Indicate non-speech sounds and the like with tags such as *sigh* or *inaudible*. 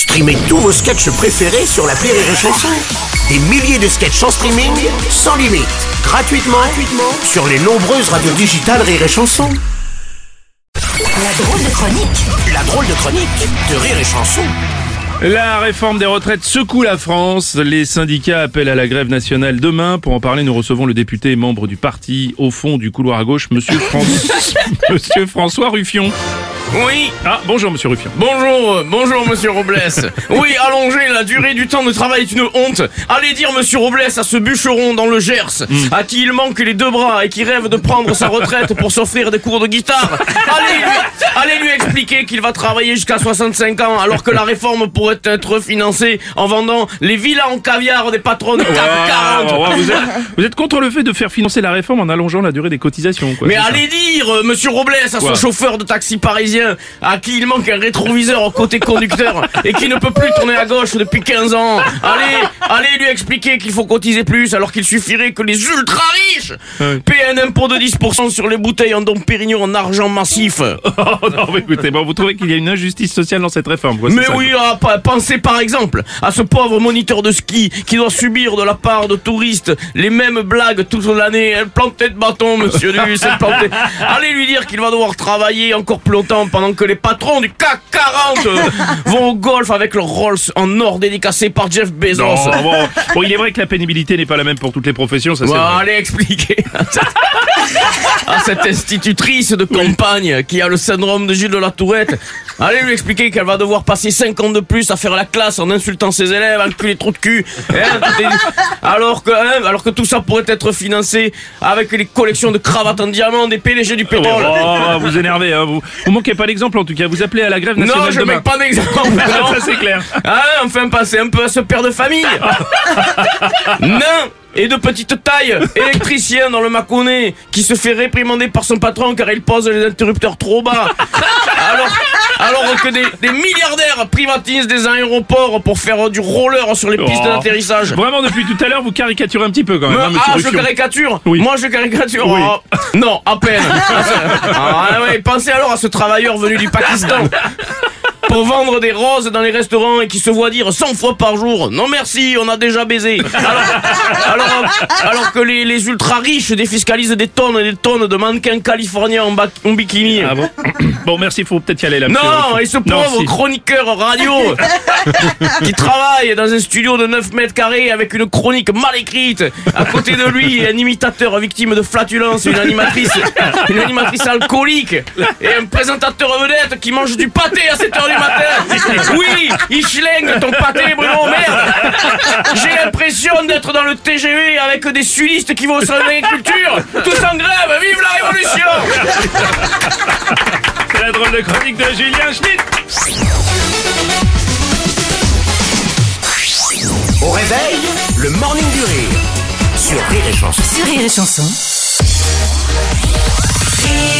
Streamez tous vos sketchs préférés sur la Rire et Chanson. Des milliers de sketchs en streaming, sans limite, gratuitement, gratuitement sur les nombreuses radios digitales Rire et Chanson. La drôle de chronique La drôle de chronique de Rire et Chanson. La réforme des retraites secoue la France. Les syndicats appellent à la grève nationale demain. Pour en parler, nous recevons le député et membre du parti au fond du couloir à gauche, Monsieur, François, *laughs* Monsieur François Ruffion. Oui, Ah, bonjour Monsieur Ruffion. bonjour, euh, bonjour monsieur Robles. *laughs* Oui, allonger la durée du temps de travail est une honte. Allez dire monsieur Robles à ce bûcheron dans le Gers, à qui il manque les deux bras et qui rêve de prendre sa retraite pour s'offrir des cours de guitare. Allez lui, allez lui expliquer qu'il va travailler jusqu'à 65 ans alors que la réforme pourrait être financée en vendant les villas en caviar des patrons de CAC 40. Ah, ouais, vous, êtes, *laughs* vous êtes contre le fait de faire financer la réforme en allongeant la durée des cotisations, quoi. Mais c'est ça allez dire, euh, monsieur Robles, à Quoi ce chauffeur de taxi parisien, à qui il manque un rétroviseur au côté conducteur et qui ne peut plus tourner à gauche depuis 15 ans. Allez, allez lui expliquer qu'il faut cotiser plus alors qu'il suffirait que les ultra riches paient un impôt de 10% sur les bouteilles en Dom Pérignon en argent massif. *laughs* Oh, non, mais écoutez, bon, vous trouvez qu'il y a une injustice sociale dans cette réforme, quoi, Mais ça, oui, ah, pensez par exemple à ce pauvre moniteur de ski qui doit subir de la part de touristes les mêmes blagues toute l'année. Elle plantait de bâton, monsieur. *laughs* Allez lui dire qu'il va devoir travailler encore plus longtemps pendant que les patrons du CAC 40 euh, vont au golf avec leur Rolls en or dédicacé par Jeff Bezos. Non, bon, bon, il est vrai que la pénibilité n'est pas la même pour toutes les professions, ça c'est Bon, vrai. allez expliquer à cette, institutrice de campagne qui a le syndrome de Gilles de la Tourette. Allez lui expliquer qu'elle va devoir passer 5 ans de plus à faire la classe en insultant ses élèves, enculer trop de cul. Hein, alors, que, hein, alors que tout ça pourrait être financé avec les collections de cravates en diamant des PDG du pétrole. Oh, vous énervez, hein, vous. Vous manquez pas d'exemple en tout cas. Vous appelez à la grève nationale non, je demain. mets pas d'exemple. *laughs* non. ça c'est clair. Ah, enfin, pensez un peu à ce père de famille. *laughs* Nain et de petite taille, électricien dans le Mâconnais, qui se fait réprimander par son patron car il pose les interrupteurs trop bas. *laughs* Alors, que des, des milliardaires privatisent des aéroports pour faire du roller sur les pistes Oh. d'atterrissage. Vraiment depuis tout à l'heure, vous caricaturez un petit peu quand même. Me- hein, ah, je caricature Oui. Moi, je caricature Oui. Oh, Non, à peine *laughs* ah, ouais, Pensez alors à ce travailleur venu du Pakistan pour vendre des roses dans les restaurants et qui se voit dire 100 fois par jour Non merci, on a déjà baisé Alors, alors, alors que les, les ultra riches défiscalisent des tonnes et des tonnes de mannequins californiens en, bikini Ah bon *coughs* Bon, merci, faut peut-être y aller là. non, et ce Non, pauvre si. chroniqueur radio *laughs* qui travaille dans un studio de 9 mètres carrés avec une chronique mal écrite. À côté de lui, un imitateur victime de flatulence, une animatrice, une animatrice alcoolique et un présentateur vedette qui mange du pâté à 7h du matin. Oui, il schlingue ton pâté, Bruno, merde. J'ai l'impression d'être dans le TGV avec des sudistes qui vont au salon d'agriculture. Tous en grève, vive la révolution C'est la drôle de chronique de Julien Schmitt. Au réveil, le morning du rire sur Rire et Chanson. sur Rire et Chanson. Rire et chanson